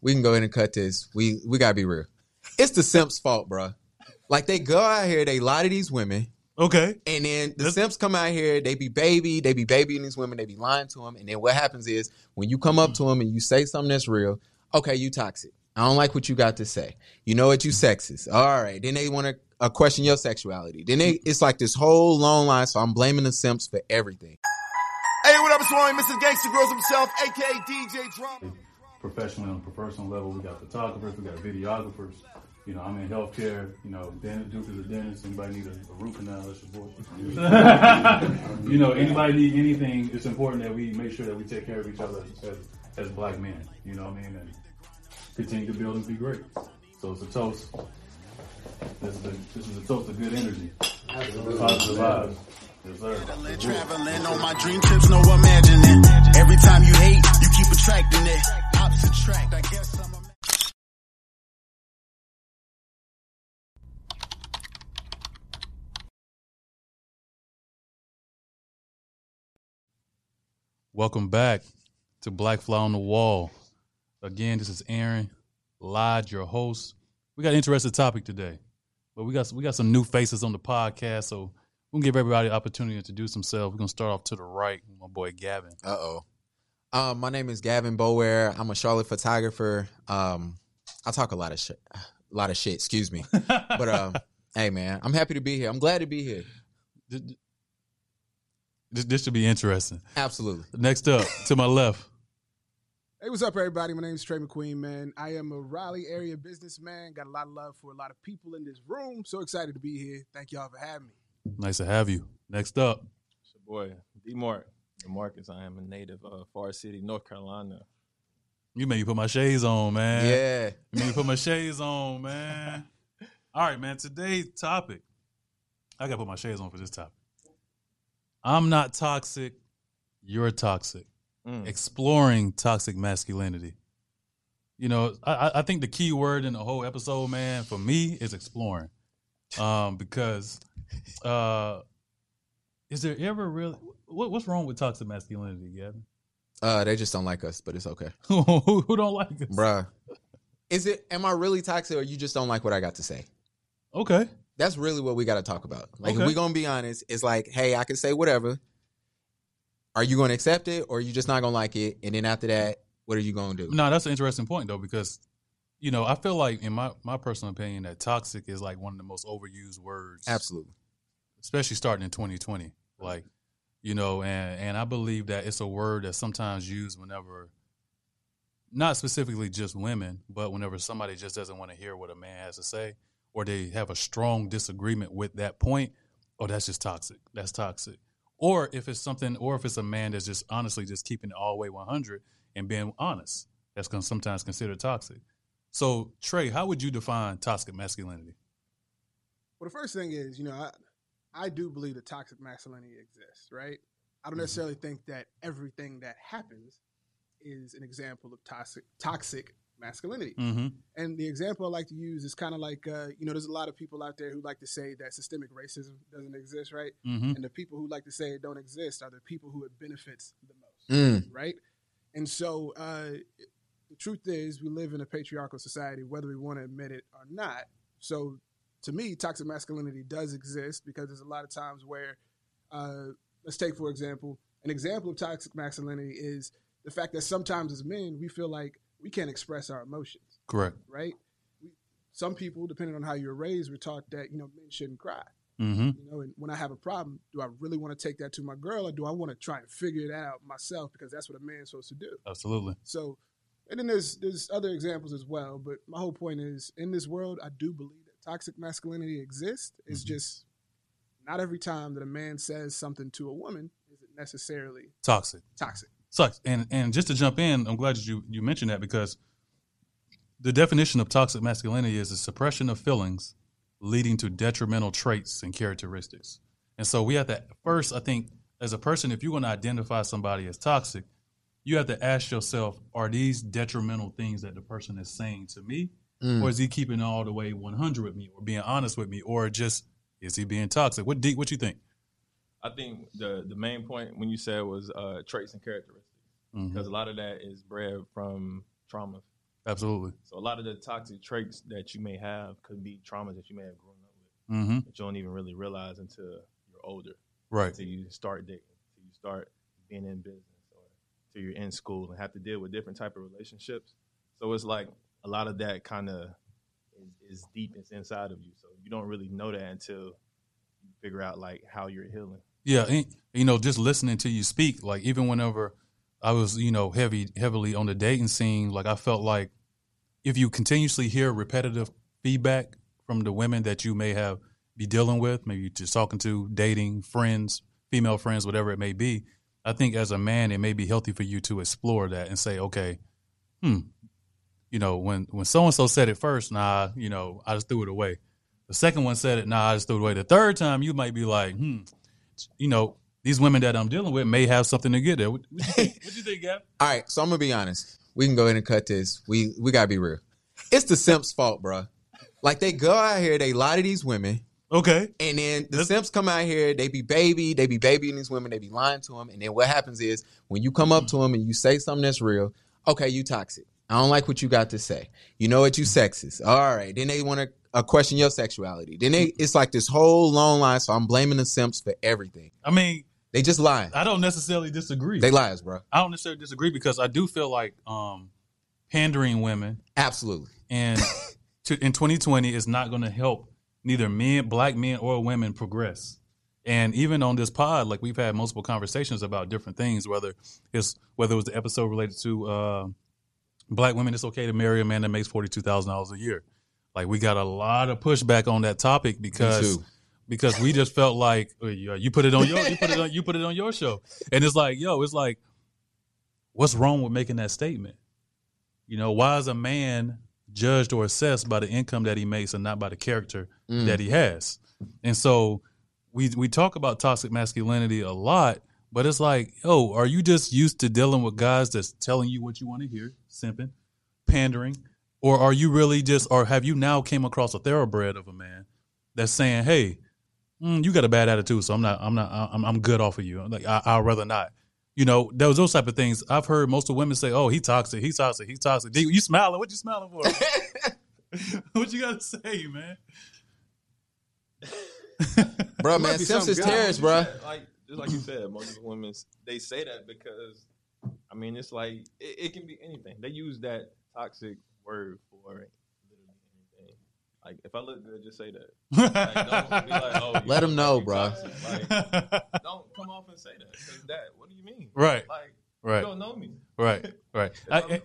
We can go ahead and cut this. We we gotta be real. It's the simps' fault, bro. Like they go out here, they lie to these women, Okay. and then the That's- simps come out here, they be baby, they be babying these women, they be lying to them, and then what happens is when you come up to them and you say something that's real, okay, you toxic. I don't like what you got to say. You know what? You sexist. All right. Then they want to uh, question your sexuality. Then they, it's like this whole long line. So I'm blaming the simps for everything. Hey, what up, it's Warren, Mr. Gangsta Grillz himself, aka DJ Drama. Professionally on a professional level. We got photographers, we got videographers. You know, I'm in healthcare. You know, dentist, Duke is a dentist. Anybody need a, a root canal? That's your boy. you know, anybody need anything? It's important that we make sure that we take care of each other as, as black men. You know what I mean? And continue to build and be great. So it's a toast. This is a, this is a toast of good energy. Positive vibes. Yes, sir. Traveling on my dream trips, no imagining. Every time you hate, you keep attracting it. Track, I guess I'm a Welcome back to Black Fly on the Wall. Again, this is Aaron Lodge, your host. We got an interesting topic today, but we got we got some new faces on the podcast, so we'll give everybody the opportunity to introduce themselves. We're gonna start off to the right, my boy Gavin. Uh oh. Um, my name is Gavin Bower. I'm a Charlotte photographer. Um, I talk a lot of shit, a lot of shit. Excuse me, but um, hey man, I'm happy to be here. I'm glad to be here. This, this should be interesting. Absolutely. Next up, to my left, Hey, what's up, everybody? My name is Trey McQueen, man. I am a Raleigh area businessman. Got a lot of love for a lot of people in this room. So excited to be here. Thank y'all for having me. nice to have you. Next up, It's your boy, D Mark. Marcus, I am a native of Far City, North Carolina. you made me put my shades on, man. Yeah. You made me put my shades on, man. All right, man. Today's topic. I gotta put my shades on for this topic. I'm not toxic. You're toxic. Mm. Exploring toxic masculinity. You know, I, I- I think the key word in the whole episode, man, for me is exploring. Um, because uh is there ever really what, what's wrong with toxic masculinity, Gavin? Uh, they just don't like us, but it's okay, who, who don't like us? bruh. Is it? Am I really toxic, or you just don't like what I got to say? Okay. That's really what we got to talk about. Like, Okay. if we gonna be honest, it's like, hey, I can say whatever. Are you gonna accept it, or are you just not gonna like it? And then after that, what are you gonna do? No, that's an interesting point though, because you know, I feel like in my my personal opinion that toxic is like one of the most overused words. Absolutely. Especially starting in 2020. Mm-hmm. Like, you know, and and I believe that it's a word that's sometimes used whenever not specifically just women, but whenever somebody just doesn't want to hear what a man has to say or they have a strong disagreement with that point, oh, that's just toxic. That's toxic. Or if it's something, or if it's a man that's just honestly just keeping it all the way 100 and being honest, that's con- sometimes considered toxic. So, Trey, how would you define toxic masculinity? Well, the first thing is, you know, I, I do believe that toxic masculinity exists, right? I don't necessarily think that everything that happens is an example of toxic toxic masculinity. Mm-hmm. And the example I like to use is kind of like, uh, you know, there's a lot of people out there who like to say that systemic racism doesn't exist, right? Mm-hmm. And the people who like to say it don't exist are the people who it benefits the most, Mm. right? And so uh, the truth is, we live in a patriarchal society, whether we want to admit it or not. So to me, toxic masculinity does exist because there's a lot of times where, uh, let's take for example, an example of toxic masculinity is the fact that sometimes as men we feel like we can't express our emotions Correct. right? We, some people, depending on how you're raised, we're taught that you know men shouldn't cry. Mm-hmm. You know, and when I have a problem, do I really want to take that to my girl, or do I want to try and figure it out myself because that's what a man's supposed to do? Absolutely. So, and then there's there's other examples as well. But my whole point is, in this world, I do believe toxic masculinity exists. It's Mm-hmm. just not every time that a man says something to a woman is it necessarily Toxic. toxic. Sucks. And and just to jump in, I'm glad that you you mentioned that because the definition of toxic masculinity is the suppression of feelings leading to detrimental traits and characteristics. And so we have to first, I think, as a person, if you want to identify somebody as toxic, you have to ask yourself, are these detrimental things that the person is saying to me? Mm. Or is he keeping all the way 100 with me or being honest with me? Or just is he being toxic? What deep, what you think? I think the the main point when you said was uh, traits and characteristics Mhm. because a lot of that is bred from trauma. Absolutely. So a lot of the toxic traits that you may have could be traumas that you may have grown up with Mm-hmm. that you don't even really realize until you're older, Right. until you start dating, until you start being in business, or until you're in school and have to deal with different type of relationships. So it's like a lot of that kind of is, is deep it's inside of you. So you don't really know that until you figure out like how you're healing. Yeah, and, you know, just listening to you speak, like even whenever I was, you know, heavy heavily on the dating scene, like I felt like if you continuously hear repetitive feedback from the women that you may have be dealing with, maybe just talking to, dating, friends, female friends, whatever it may be, I think as a man it may be healthy for you to explore that and say, okay, hmm, you know, when when so and so said it first, nah, you know, I just threw it away. The second one said it, nah, I just threw it away. The third time you might be like, hmm, you know, these women that I'm dealing with may have something to get there. What, what you think, what you think, Gab? All right, so I'm gonna be honest. We can go ahead and cut this. We we gotta be real. It's the simps' fault, bro. Like they go out here, they lie to these women, Okay. and then the simps come out here, they be baby, they be babying these women, they be lying to them, and then what happens is when you come up to them and you say something that's real, okay, you toxic. I don't like what you got to say. You know what? You sexist. All right. Then they want to uh, question your sexuality. Then they, it's like this whole long line. So I'm blaming the simps for everything. I mean, They just lying. I don't necessarily disagree. They lies, bro. I don't necessarily disagree because I do feel like um, pandering women Absolutely. and to, in 2020 is not going to help neither men, black men, or women progress. And even on this pod, like we've had multiple conversations about different things, whether it's whether it was the episode related to uh, black women, it's okay to marry a man that makes forty two thousand dollars a year. Like we got a lot of pushback on that topic because because we just felt like you put it on your you put it on you put it on your show, and it's like yo, it's like what's wrong with making that statement? You know, why is a man judged or assessed by the income that he makes and not by the character Mm. that he has? And so we we talk about toxic masculinity a lot, but it's like, oh, are you just used to dealing with guys that's telling you what you want to hear, simping, pandering, or are you really just, or have you now came across a thoroughbred of a man that's saying, hey, mm, you got a bad attitude, so I'm not, I'm not, I'm, I'm good off of you. I'm Like I, I'd rather not. You know, those those type of things. I've heard most of the women say, "Oh, he toxic, he toxic, he toxic." D, You smiling? What you smiling for? what you got to say, man? Bro, man, be simps something is good. bro. Like just like you said, most of the women they say that because I mean it's like it, it can be anything. They use that toxic word for literally anything. Like if I look good, just say that. Like, don't be like, oh, you Let 'em look know, you bro. Like, don't come off and say that. 'cause that. What do you mean? right, Like right, you don't know me. right, right. I- I-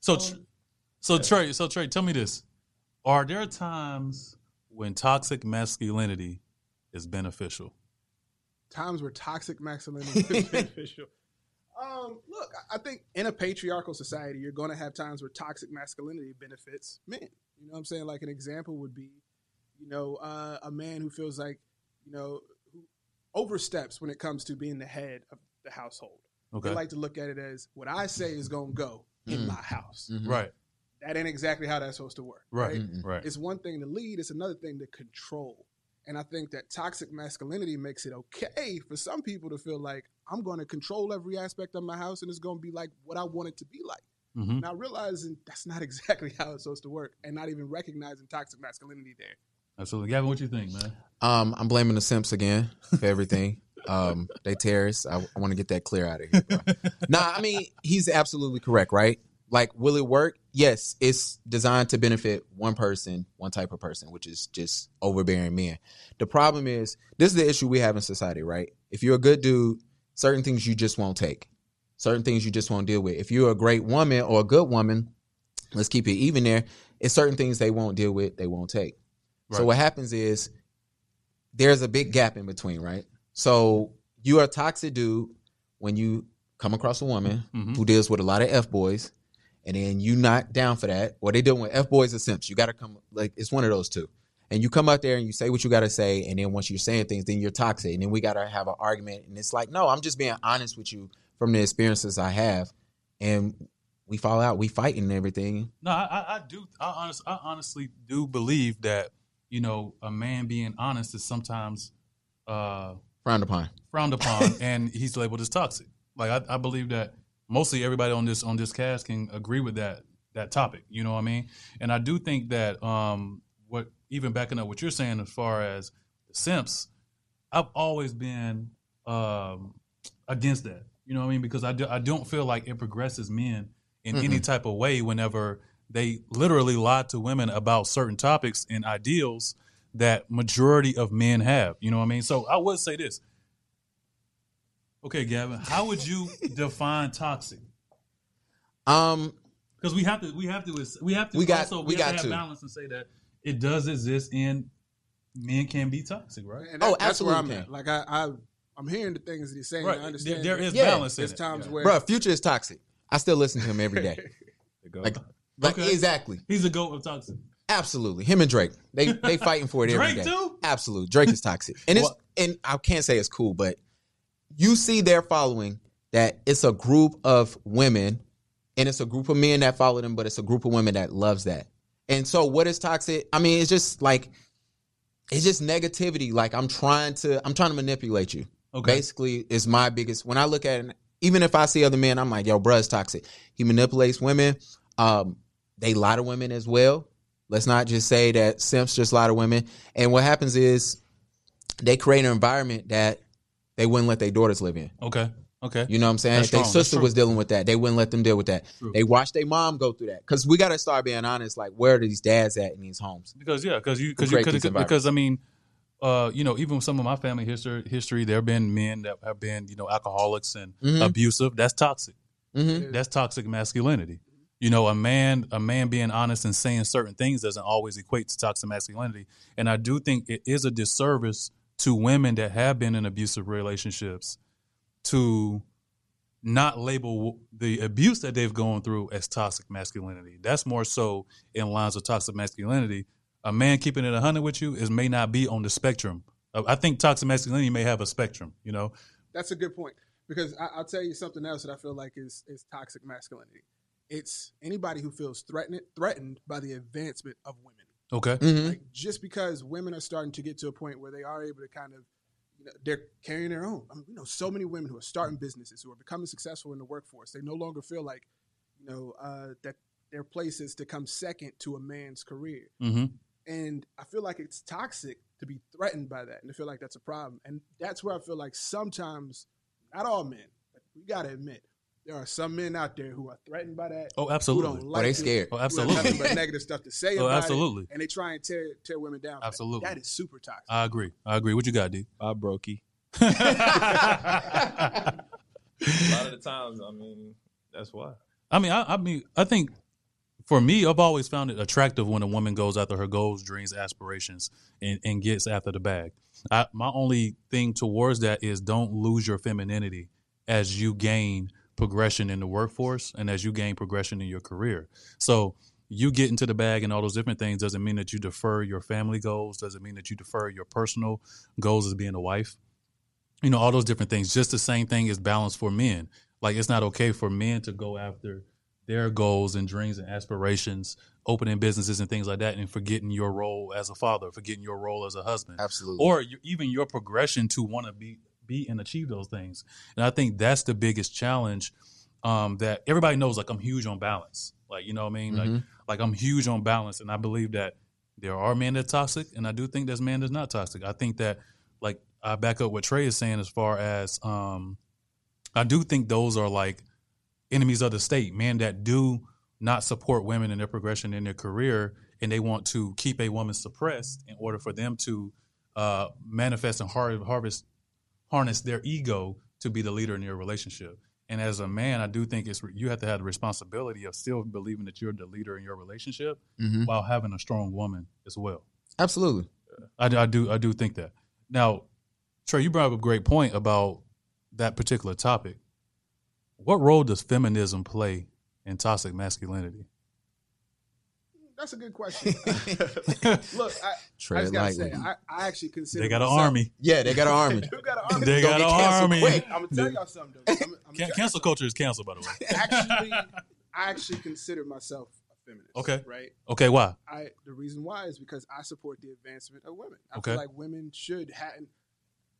so, oh, tr- so Trey, so Trey, tell me this: Are there times when toxic masculinity is beneficial? Times where toxic masculinity is beneficial. Um, look, I- I think in a patriarchal society, you're going to have times where toxic masculinity benefits men. You know what I'm saying? Like an example would be, you know, uh, a man who feels like, you know, who oversteps when it comes to being the head of the household. Okay, They like to look at it as what I say is going to go in Mm. my house. Mhm. right, That ain't exactly how that's supposed to work. right, Mm-mm. right. It's one thing to lead, it's another thing to control. And I think that toxic masculinity makes it okay for some people to feel like I'm going to control every aspect of my house and it's going to be like what I want it to be like. hmm Now, realizing that's not exactly how it's supposed to work and not even recognizing toxic masculinity there. Absolutely, Gavin. What you think, man? Um, I'm blaming the simps again for everything. um, they terrorists. I, I want to get that clear out of here. Nah, I mean he's absolutely correct, right? Like, will it work? Yes, it's designed to benefit one person, one type of person, which is just overbearing men. The problem is this is the issue we have in society, right? If you're a good dude, certain things you just won't take, certain things you just won't deal with. If you're a great woman or a good woman, let's keep it even there. It's certain things they won't deal with, they won't take. So what happens is there's a big gap in between, right? So you are a toxic dude when you come across a woman Mhm. who deals with a lot of f boys, and then you not down for that, or they doing with F boys or simps, you got to come like it's one of those two. And you come out there and you say what you got to say, and then once you're saying things, then you're toxic, and then we got to have an argument. And it's like, no, I'm just being honest with you from the experiences I have, and we fall out, we fight and everything. No, I, I, I do. I, honest, I honestly do believe that you know a man being honest is sometimes uh, Frowned upon. frowned upon, and he's labeled as toxic. Like I, I believe that mostly everybody on this on this cast can agree with that that topic. You know what I mean? And I do think that um, what even backing up what you're saying as far as simps, I've always been um, against that. You know what I mean? Because I, do, I don't feel like it progresses men in any type of way whenever they literally lie to women about certain topics and ideals that majority of men have. You know what I mean? So I would say this. Okay, Gavin, how would you define toxic? Um, Because we have to, we have to, we have to. We got- also, we have got to have to. balance and say that it does exist, and men can be toxic, right? And Oh, that's where I'm at. Like I, I, I'm hearing the things that he's saying. Right. I understand. There- there that is Yeah. balance in There's it. times Yeah. where, bro, Future is toxic. I still listen to him every day. Like, like Okay. exactly, He's a goat of toxic. absolutely. Him and Drake, they they fighting for it every day. Drake too? Absolutely, Drake is toxic, and it's What? and I can't say it's cool, but you see their following that it's a group of women, and it's a group of men that follow them, but it's a group of women that loves that. And so, what is toxic? I mean, it's just like it's just negativity. Like I'm trying to I'm trying to manipulate you. Okay. Basically, is my biggest when I look at it. Even if I see other men, I'm like, yo, bruh's toxic. He manipulates women. Um, they lie to women as well. Let's not just say that simps just lie to women. And what happens is they create an environment that they wouldn't let their daughters live in. Okay. Okay. You know what I'm saying? That's if their strong. Sister was dealing with that, they wouldn't let them deal with that. True. They watched their mom go through that. Because we got to start being honest. Like, where are these dads at in these homes? because yeah, because you because create you these could because I mean, uh, you know, even some of my family history history, there have been men that have been you know alcoholics and Mhm. abusive. That's toxic. Mm-hmm. That's toxic masculinity. You know, a man a man being honest and saying certain things doesn't always equate to toxic masculinity. And I do think it is a disservice to women that have been in abusive relationships to not label the abuse that they've gone through as toxic masculinity. That's more so in lines of toxic masculinity. A man keeping it 100 with you is may not be on the spectrum. Uh, I think toxic masculinity may have a spectrum, you know. that's a good point because I, I'll tell you something else that I feel like is is toxic masculinity. It's anybody who feels threatened threatened by the advancement of women. Okay. Mm-hmm. Like just because women are starting to get to a point where they are able to kind of, you know, they're carrying their own. I mean, we know so many women who are starting businesses who are becoming successful in the workforce. They no longer feel like, you know, uh, that their place is to come second to a man's career. Mm-hmm. And I feel like it's toxic to be threatened by that and to feel like that's a problem. And that's where I feel like sometimes, not all men, but we got to admit, there are some men out there who are threatened by that. Oh, Who absolutely. don't like they it, scared. Oh, who have absolutely. nothing but negative stuff to say Oh, about absolutely. it. And they try and tear, tear women down. for that. Absolutely. That is super toxic. I agree. I agree. What you got, D? Bob Brokey. A lot of the times, I mean, that's why. I mean, I, I mean, I think for me, I've always found it attractive when a woman goes after her goals, dreams, aspirations, and, and gets after the bag. I, my only thing towards that is don't lose your femininity as you gain progression in the workforce and as you gain progression in your career. So you get into the bag and all those different things doesn't mean that you defer your family goals, doesn't mean that you defer your personal goals as being a wife. You know, all those different things. Just the same thing is balance for men. Like it's not okay for men to go after their goals and dreams and aspirations, opening businesses and things like that, and forgetting your role as a father, forgetting your role as a husband, Absolutely. or even your progression to want to be be and achieve those things. And I think that's the biggest challenge um, that everybody knows. Like I'm huge on balance. Like you know what I mean. Like Mhm. like I'm huge on balance, and I believe that there are men that toxic, and I do think there's men that's not toxic. I think that like I back up what Trey is saying as far as um, I do think those are like enemies of the state, men that do not support women in their progression in their career, and they want to keep a woman suppressed in order for them to uh, manifest and har- harvest, harness their ego to be the leader in your relationship. And as a man, I do think it's you have to have the responsibility of still believing that you're the leader in your relationship Mhm. while having a strong woman as well. Absolutely. I, I do I do think that. Now, Trey, you brought up a great point about that particular topic. What role does feminism play in toxic masculinity? That's a good question. Look, I, I just gotta lightly. say, I, I actually consider They got an myself- army. yeah, they got an army. Who got an army? They got an army. quick. I'm gonna tell y'all something. Though. I'm, I'm Can- tell cancel y'all culture is canceled, by the way. Actually, I actually consider myself a feminist. Okay. Right. Okay, why? I the reason why is because I support the advancement of women. I Okay. feel like women should have.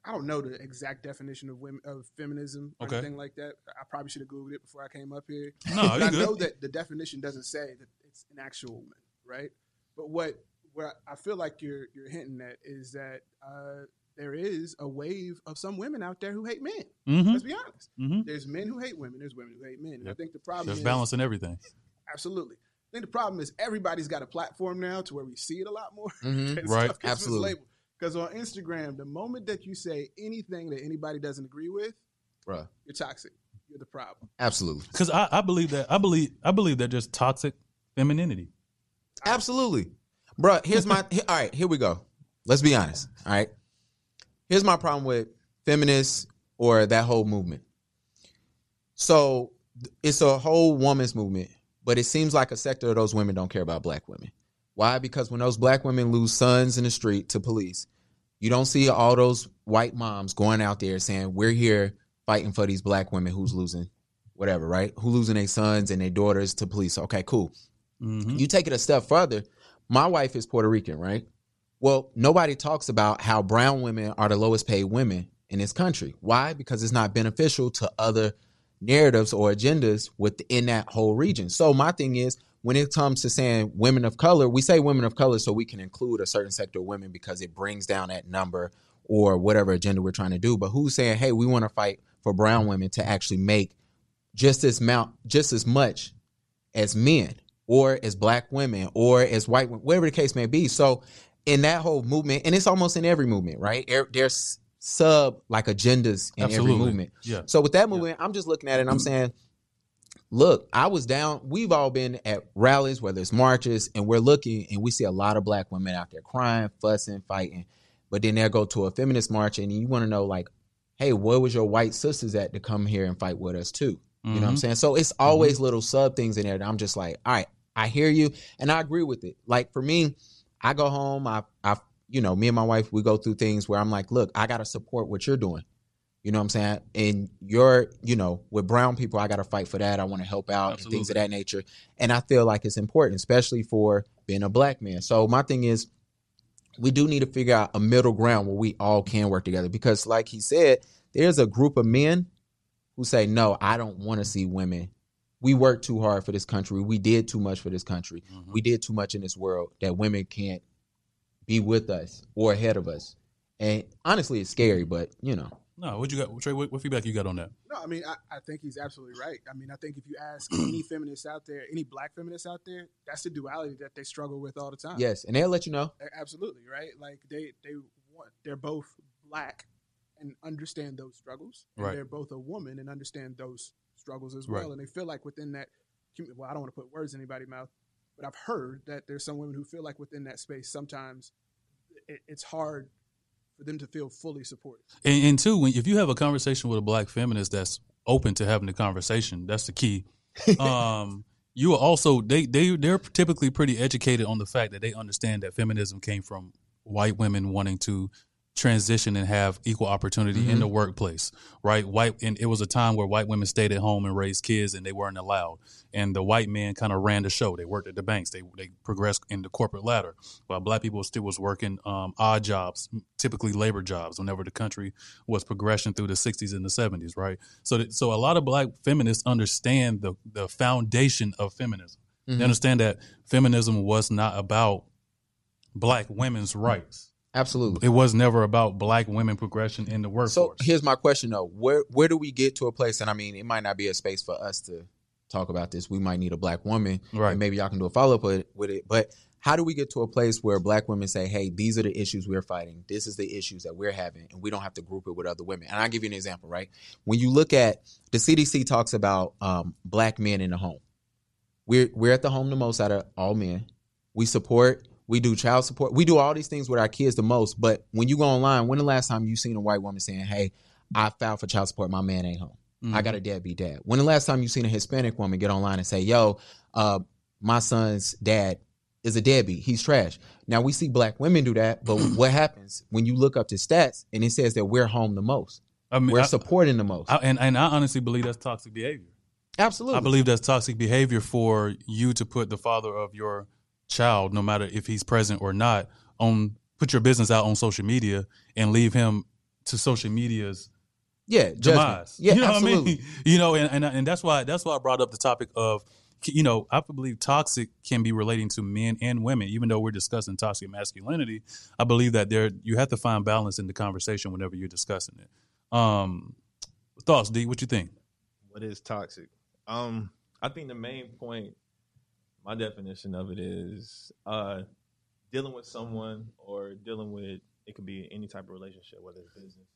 I don't know the exact definition of women of feminism or Okay. anything like that. I probably should have googled it before I came up here. No, But you I know good. that the definition doesn't say that it's an actual woman, right? But what where I feel like you're you're hinting at is that uh, there is a wave of some women out there who hate men. Mm-hmm. Let's be honest. Mm-hmm. There's men who hate women. There's women who hate men. And I think the problem There's is balance in everything. absolutely. I think the problem is everybody's got a platform now to where we see it a lot more. Mhm. Right. Absolutely. Because on Instagram, the moment that you say anything that anybody doesn't agree with, Bruh. you're toxic. You're the problem. Absolutely. Because I, I believe that I believe I believe that just toxic femininity. Absolutely. Bruh, here's my he- all right, here we go. Let's be honest. All right. Here's my problem with feminists or that whole movement. So it's a whole woman's movement, but it seems like a sector of those women don't care about black women. Why? Because when those black women lose sons in the street to police, you don't see all those white moms going out there saying, We're here fighting for these black women who's losing whatever, right? Who losing their sons and their daughters to police. Okay, cool. Mm-hmm. You take it a step further. My wife is Puerto Rican, right? Well, nobody talks about how brown women are the lowest paid women in this country. Why? Because it's not beneficial to other narratives or agendas within that whole region. So my thing is when it comes to saying women of color, we say women of color so we can include a certain sector of women because it brings down that number or whatever agenda we're trying to do. But who's saying, hey, we want to fight for brown women to actually make just as mount just as much as men or as black women or as white women, whatever the case may be. So in that whole movement, and it's almost in every movement, right? There's sub like agendas in Absolutely. every movement. Yeah. So with that movement, I'm just looking at it and I'm mm-hmm. saying, look, I was down. We've all been at rallies, whether it's marches, and we're looking and we see a lot of black women out there crying, fussing, fighting. But then they'll go to a feminist march and you want to know, like, hey, where was your white sisters at to come here and fight with us too? You know what I'm Mhm. saying? So it's always little sub things in there that I'm just like, all right, I hear you and I agree with it. Like for me, I go home, I I you know, me and my wife, we go through things where I'm like, look, I gotta support what you're doing. You know what I'm saying? And you're, you know, with brown people, I gotta fight for that. I want to help out and things of that nature. And I feel like it's important, especially for being a black man. So my thing is we do need to figure out a middle ground where we all can work together because like he said, there's a group of men who say, No, I don't want to see women. We worked too hard for this country. We did too much for this country. Mhm. We did too much in this world that women can't be with us or ahead of us. And honestly, it's scary, but you know. No, what you got, Trey? What, what feedback you got on that? No, I mean, I, I think he's absolutely right. I mean, I think if you ask any feminists out there, any black feminists out there, that's the duality that they struggle with all the time. Yes, and they'll let you know. A- absolutely, right? Like they they want they're both black and understand those struggles. And Right. They're both a woman and understand those struggles as Right. well. And they feel like within that, well, I don't want to put words in anybody's mouth, but I've heard that there's some women who feel like within that space sometimes it, it's hard for them to feel fully supported. And, and two, when if you have a conversation with a black feminist that's open to having the conversation, that's the key. Um, you are also they they they're typically pretty educated on the fact that they understand that feminism came from white women wanting to transition and have equal opportunity in the workplace, right? White and it was a time where white women stayed at home and raised kids and they weren't allowed. And the white men kind of ran the show. They worked at the banks. They they progressed in the corporate ladder, while black people still was working um, odd jobs, typically labor jobs. Whenever the country was progressing through the '60s and the '70s, right? So that, so a lot of black feminists understand the the foundation of feminism. Mhm. They understand that feminism was not about black women's rights. Absolutely. It was never about black women progression in the workforce. So here's my question though: where where do we get to a place? And I mean, it might not be a space for us to talk about this. We might need a black woman, Right. And maybe y'all can do a follow up with, with it. But how do we get to a place where black women say, "Hey, these are the issues we're fighting. This is the issues that we're having, and we don't have to group it with other women." And I'll give you an example. Right? When you look at the CDC talks about um, black men in the home. We're we're at the home the most out of all men. We support. We do child support. We do all these things with our kids the most. But when you go online, when the last time you seen a white woman saying, "Hey, I filed for child support. My man ain't home." Mm-hmm. I got a deadbeat dad. When the last time you seen a Hispanic woman get online and say, "Yo, uh, my son's dad is a deadbeat. He's trash." Now we see black women do that, but what happens when you look up the stats and it says that we're home the most, I mean, we're I- supporting the most? I- and and I honestly believe that's toxic behavior. Absolutely, I believe that's toxic behavior for you to put the father of your child, no matter if he's present or not, on put your business out on social media and leave him to social media's yeah, judgment. demise. Yeah, you know absolutely. what I mean? You know, and, and and that's why that's why I brought up the topic of you know I believe toxic can be relating to men and women. Even though we're discussing toxic masculinity, I believe that there you have to find balance in the conversation whenever you're discussing it. Um, thoughts, D? What you think? What is toxic? Um, I think the main point, my definition of it is uh, dealing with someone or dealing with it could be any type of relationship, whether it's business,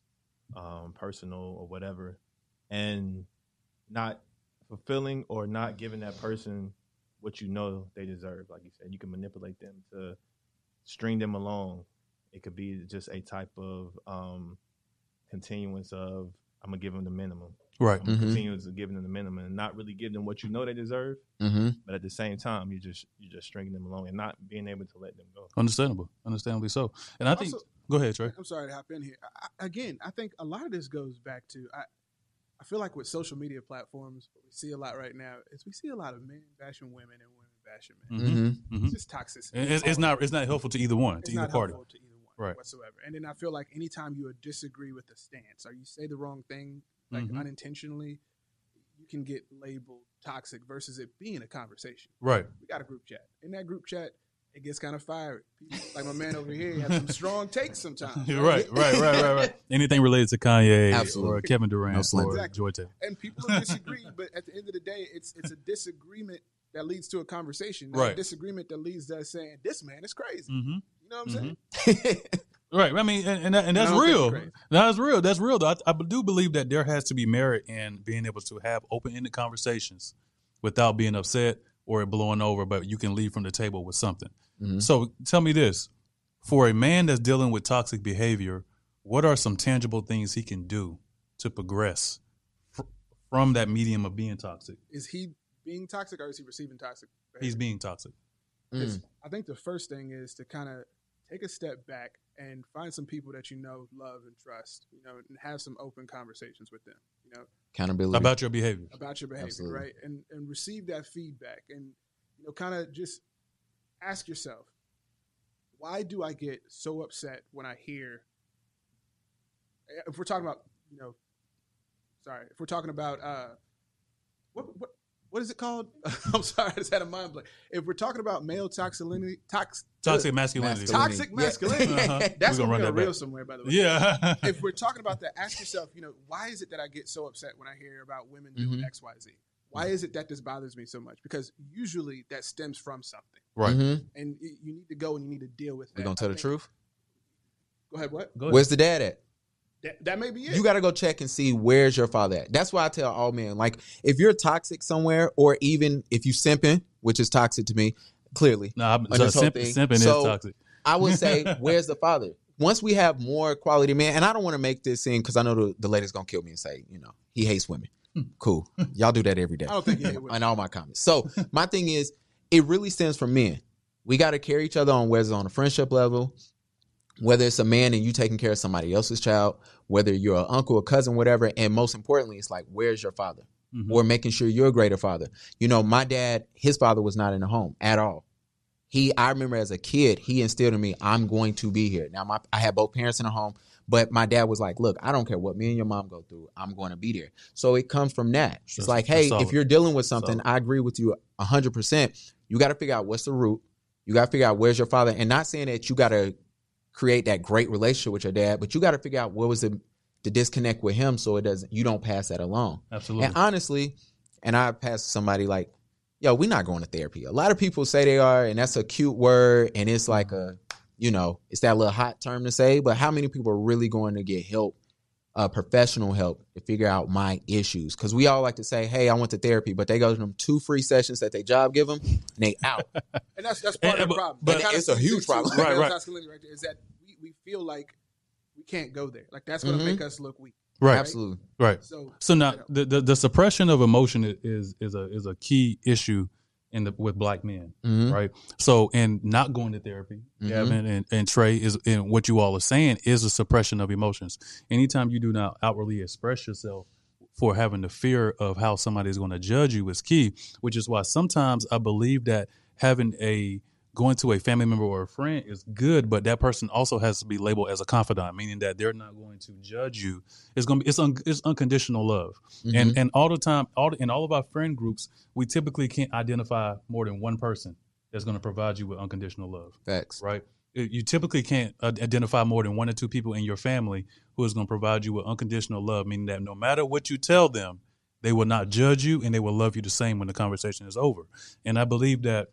um, personal, or whatever, and not fulfilling or not giving that person what you know they deserve. Like you said, you can manipulate them to string them along. It could be just a type of um, continuance of I'm gonna give them the minimum. Right. I'm Mhm. continuously giving them the minimum and not really giving them what you know they deserve, hmm but at the same time you just you just stringing them along and not being able to let them go. Understandable. Understandably so. And I think. Go ahead, Trey. I'm sorry to hop in here. I, I- again, I think a lot of this goes back to I. I feel like with social media platforms, what we see a lot right now is we see a lot of men bashing women and women bashing men. Mhm. hmm Mhm. It's just toxic. It's, it's not. It's not helpful to either one, It's to either not party. helpful to either one Right. whatsoever. And then I feel like anytime you disagree with the stance or you say the wrong thing, like Mhm. unintentionally, you can get labeled toxic versus it being a conversation. Right. We got a group chat. In that group chat, it gets kind of fiery. People, like my man over here has some strong takes sometimes. You're right. Right. Right. Right. Right. Anything related to Kanye Absolutely. or Kevin Durant No or Exactly. Joy Taylor. and people disagree, but at the end of the day, it's it's a disagreement that leads to a conversation. Right. A disagreement that leads to us saying, This man is crazy. Mm-hmm. You know what I'm saying? Right. I mean, and and, that, and that's don't real. That's real. That's real. Though I, I do believe that there has to be merit in being able to have open-ended conversations without being upset or it blowing over, but you can leave from the table with something. Mhm. So tell me this: for a man that's dealing with toxic behavior, what are some tangible things he can do to progress fr- from that medium of being toxic? Is he being toxic or is he receiving toxic? He's being toxic. Mm. I think the first thing is to kind of take a step back and find some people that you know, love, and trust. You know, and have some open conversations with them. You know, Accountability. About your behavior. about your behavior, Absolutely. right? And and receive that feedback, and you know, kind of just ask yourself, why do I get so upset when I hear? If we're talking about, you know, sorry, if we're talking about, uh, what what what is it called? I'm sorry, I just had a mind blank. If we're talking about male toxicity, tox, Toxic masculinity. Masculinity. toxic Yeah. masculinity, Uh-huh. that's We're gonna gonna run that reel back. somewhere, by the way. Yeah. if we're talking about that, ask yourself, you know, why is it that I get so upset when I hear about women doing Mhm. X, Y, Z? Why is it that this bothers me so much? Because usually that stems from something, right. Mhm. and you need to go and you need to deal with that. We gonna tell I the think- truth. Go ahead. What? Go ahead. Where's the dad at? That, that may be it. You got to go check and see where's your father at. That's why I tell all men, like, if you're toxic somewhere, or even if you simping, which is toxic to me, clearly, No, I'm, on this whole simp, thing. simping So- is toxic. I would say, where's the father? Once we have more quality men, and I don't want to make this scene because I know the, the lady's gonna kill me and say, you know, he hates women. Hmm. Cool, y'all do that every day I don't think you hate women. on all my comments. So my thing is, it really stems from men. We got to carry each other on whether it's on a friendship level, whether it's a man and you taking care of somebody else's child, whether you're an uncle a cousin, whatever. And most importantly, it's like, where's your father? Mhm. Or making sure you're a greater father. You know, my dad, his father was not in the home at all. He, I remember as a kid, he instilled in me, I'm going to be here. Now, my, I had both parents in the home, but my dad was like, look, I don't care what me and your mom go through. I'm going to be there. So it comes from that. It's like, hey, if you're dealing with something. I agree with you 100%. You got to figure out what's the root. You got to figure out where's your father. And not saying that you got to create that great relationship with your dad, but you got to figure out what was the, the disconnect with him so it doesn't, you don't pass that along. Absolutely. And honestly, and I passed somebody like, yo, we're not going to therapy. A lot of people say they are, and that's a cute word, and it's like a, you know, it's that little hot term to say, but how many people are really going to get help, uh, professional help to figure out my issues? Because we all like to say, hey, I went to therapy, but they go to them two free sessions that they job give them, and they out. and that's that's part And- of the but- problem. but That it's a huge problem. Right, right. masculinity right there, is that we, we feel like we can't go there. Like that's going to Mhm. make us look weak. Right. Absolutely. Right. So, So now the, the, the suppression of emotion is is a is a key issue in the with black men, Mhm. right? So and not going to therapy, Mhm. Gavin and, and Trey is and what you all are saying is a suppression of emotions. Anytime you do not outwardly express yourself for having the fear of how somebody is going to judge you is key, which is why sometimes I believe that having a going to a family member or a friend is good, but that person also has to be labeled as a confidant, meaning that they're not going to judge you. It's going to be it's un, it's unconditional love, and and all the time, all the, in all of our friend groups, we typically can't identify more than one person that's going to provide you with unconditional love Facts. right? You typically can't uh, identify more than one or two people in your family who is going to provide you with unconditional love, meaning that no matter what you tell them, they will not judge you and they will love you the same when the conversation is over. And I believe that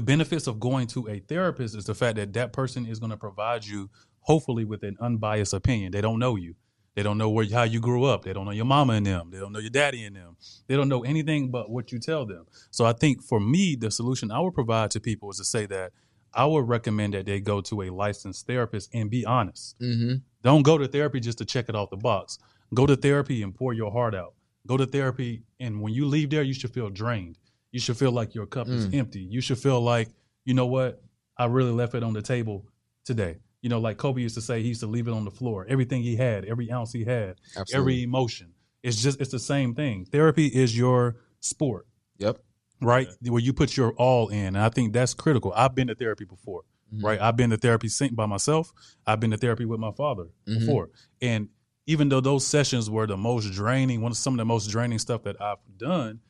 the benefits of going to a therapist is the fact that that person is going to provide you, hopefully, with an unbiased opinion. They don't know you. They don't know where how you grew up. They don't know your mama and them. They don't know your daddy and them. They don't know anything but what you tell them. So I think for me, the solution I would provide to people is to say that I would recommend that they go to a licensed therapist and be honest. Mm-hmm. Don't go to therapy just to check it off the box. Go to therapy and pour your heart out. Go to therapy, and when you leave there, you should feel drained. You should feel like your cup is Mm. empty. You should feel like, you know what? I really left it on the table today. You know, like Kobe used to say, he used to leave it on the floor. Everything he had, every ounce he had, Absolutely. every emotion. It's just, it's the same thing. Therapy is your sport Yep. right? Where you put your all in. And I think that's critical. I've been to therapy before, Mhm. right? I've been to therapy by myself. I've been to therapy with my father Mhm. before. And even though those sessions were the most draining, one of some of the most draining stuff that I've done,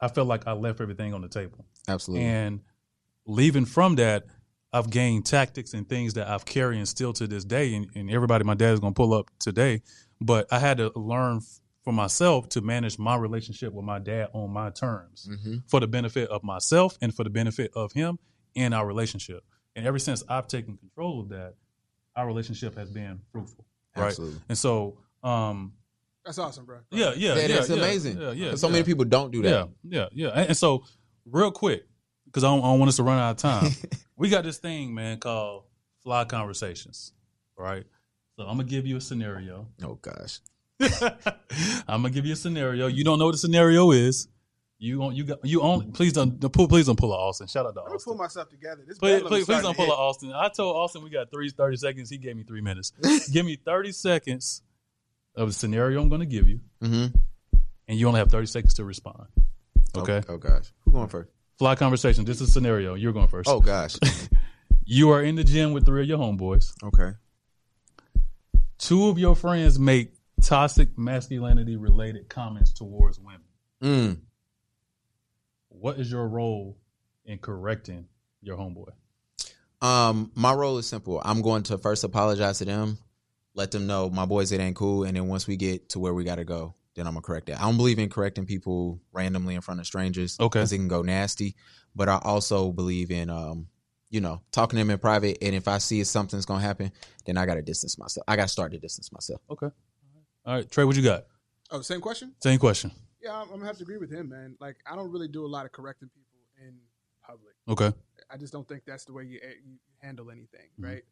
I felt like I left everything on the table. Absolutely. And leaving from that, I've gained tactics and things that I've carried and still to this day. And, and everybody, my dad is going to pull up today, but I had to learn for myself to manage my relationship with my dad on my terms mm-hmm. for the benefit of myself and for the benefit of him and our relationship. And ever since I've taken control of that, our relationship has been fruitful. Right. Absolutely. And so, um, that's awesome, bro. yeah, yeah, Yeah, yeah, that's yeah, amazing. Yeah, yeah. 'Cause so yeah. many people don't do that. Yeah, yeah, yeah. And, and so, real quick, because I don't, I don't want us to run out of time, we got this thing, man, called Fly Conversations. Right. So I'm gonna give you a scenario. Oh gosh. I'm gonna give you a scenario. You don't know what the scenario is. You on you got you only please don't don't pull please don't pull a Austin. Shout out to I'm gonna Austin. pull myself together. This Please, please, is please don't pull hit. Austin. I told Austin we got three, 30 seconds. He gave me three minutes. give me 30 seconds of the scenario I'm going to give you, Mm-hmm. and you only have 30 seconds to respond. Okay? Oh, oh gosh. Who going first? Fly conversation. This is a scenario. You're going first. Oh gosh. You are in the gym with three of your homeboys. okay. Two of your friends make toxic masculinity related comments towards women. Mm. What is your role in correcting your homeboy? Um, my role is simple. I'm going to first apologize to them, let them know my boys it ain't cool, and then once we get to where we got to go, then I'm gonna correct that. I don't believe in correcting people randomly in front of strangers, Okay. because it can go nasty. But I also believe in, um, you know, talking to them in private, and if I see something's gonna happen, then I gotta distance myself. I gotta start to distance myself. Okay. All right, Trey, what you got? Oh, same question. Same question. Yeah, I'm, I'm gonna have to agree with him, man. Like, I don't really do a lot of correcting people in public. Okay. I just don't think that's the way you, eh, you handle anything, Mhm. right?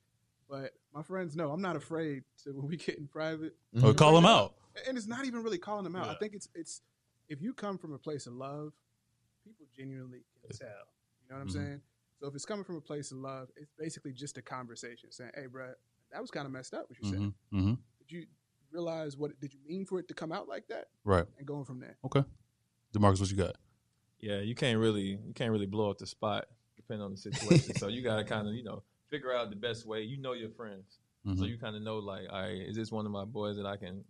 But my friends know I'm not afraid to when we get in private. Or Mhm. call them out. And it's not even really calling them out. I think it's it's if you come from a place of love, people genuinely can tell. You know what I'm Mhm. saying? So if it's coming from a place of love, it's basically just a conversation saying, "Hey, bro, that was kind of messed up what you said. Mm-hmm. Mm-hmm. Did you realize what did you mean for it to come out like that?" Right. And going from there. Okay. Demarcus, what you got? Yeah, you can't really you can't really blow up the spot depending on the situation. so you gotta kind of you know figure out the best way. You know your friends, so Mhm. you kind of know like, all right, is this one of my boys that I can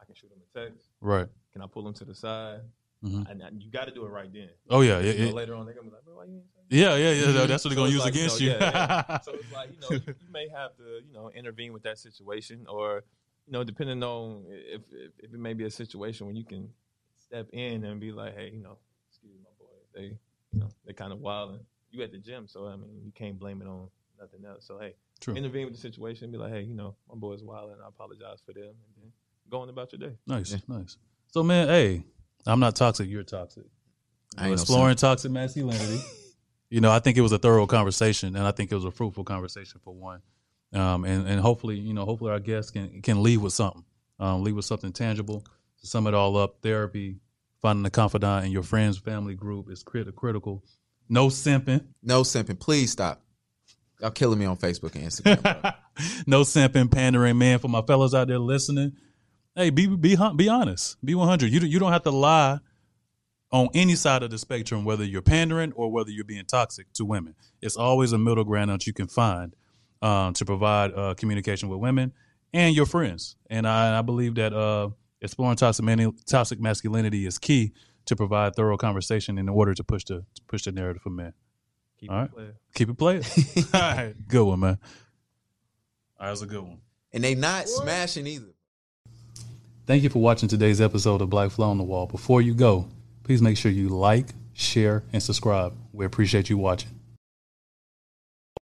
I can shoot him a text? Right. Can I pull him to the side? Mhm. And, you got to do it right then. Oh yeah, yeah, You know, yeah, later on, they're gonna be like, bro, why you yeah, yeah, yeah. no, That's what they're gonna it's use like, against know, you. yeah, yeah. So it's like you know you, you may have to you know intervene with that situation, or you know depending on if if, if it may be a situation when you can step in and be like, hey, you know, excuse my boy, they you know they kind of wild and you at the gym, so I mean you can't blame it on nothing else. So hey, True. intervene with the situation, be like, hey, you know, my boy's wild and I apologize for them, and then go on about your day. Nice, nice. So man, hey, I'm not toxic. You're toxic. I ain't no exploring toxic masculinity. you know, I think it was a thorough conversation, and I think it was a fruitful conversation for one. Um, and and hopefully, you know, hopefully our guests can can leave with something. Um, leave with something tangible. To sum it all up, therapy, finding a confidant in your friends, family group is crit- critical. No simping. No simping. Please stop. Y'all killing me on Facebook and Instagram. no simping, pandering, man. For my fellas out there listening, hey, be be be honest. Be one hundred. You don't- you don't have to lie on any side of the spectrum, whether you're pandering or whether you're being toxic to women. It's always a middle ground that you can find um, to provide uh, communication with women and your friends. And I, I believe that uh, exploring toxic, toxic masculinity is key to provide thorough conversation in order to push the to push the narrative for men. Keep All it right. playing. Keep it playing. All right, good one, man. All right, that was a good one. and they not smashing either. Thank you for watching today's episode of Black Flow on the Wall. Before you go, please make sure you like, share, and subscribe. We appreciate you watching.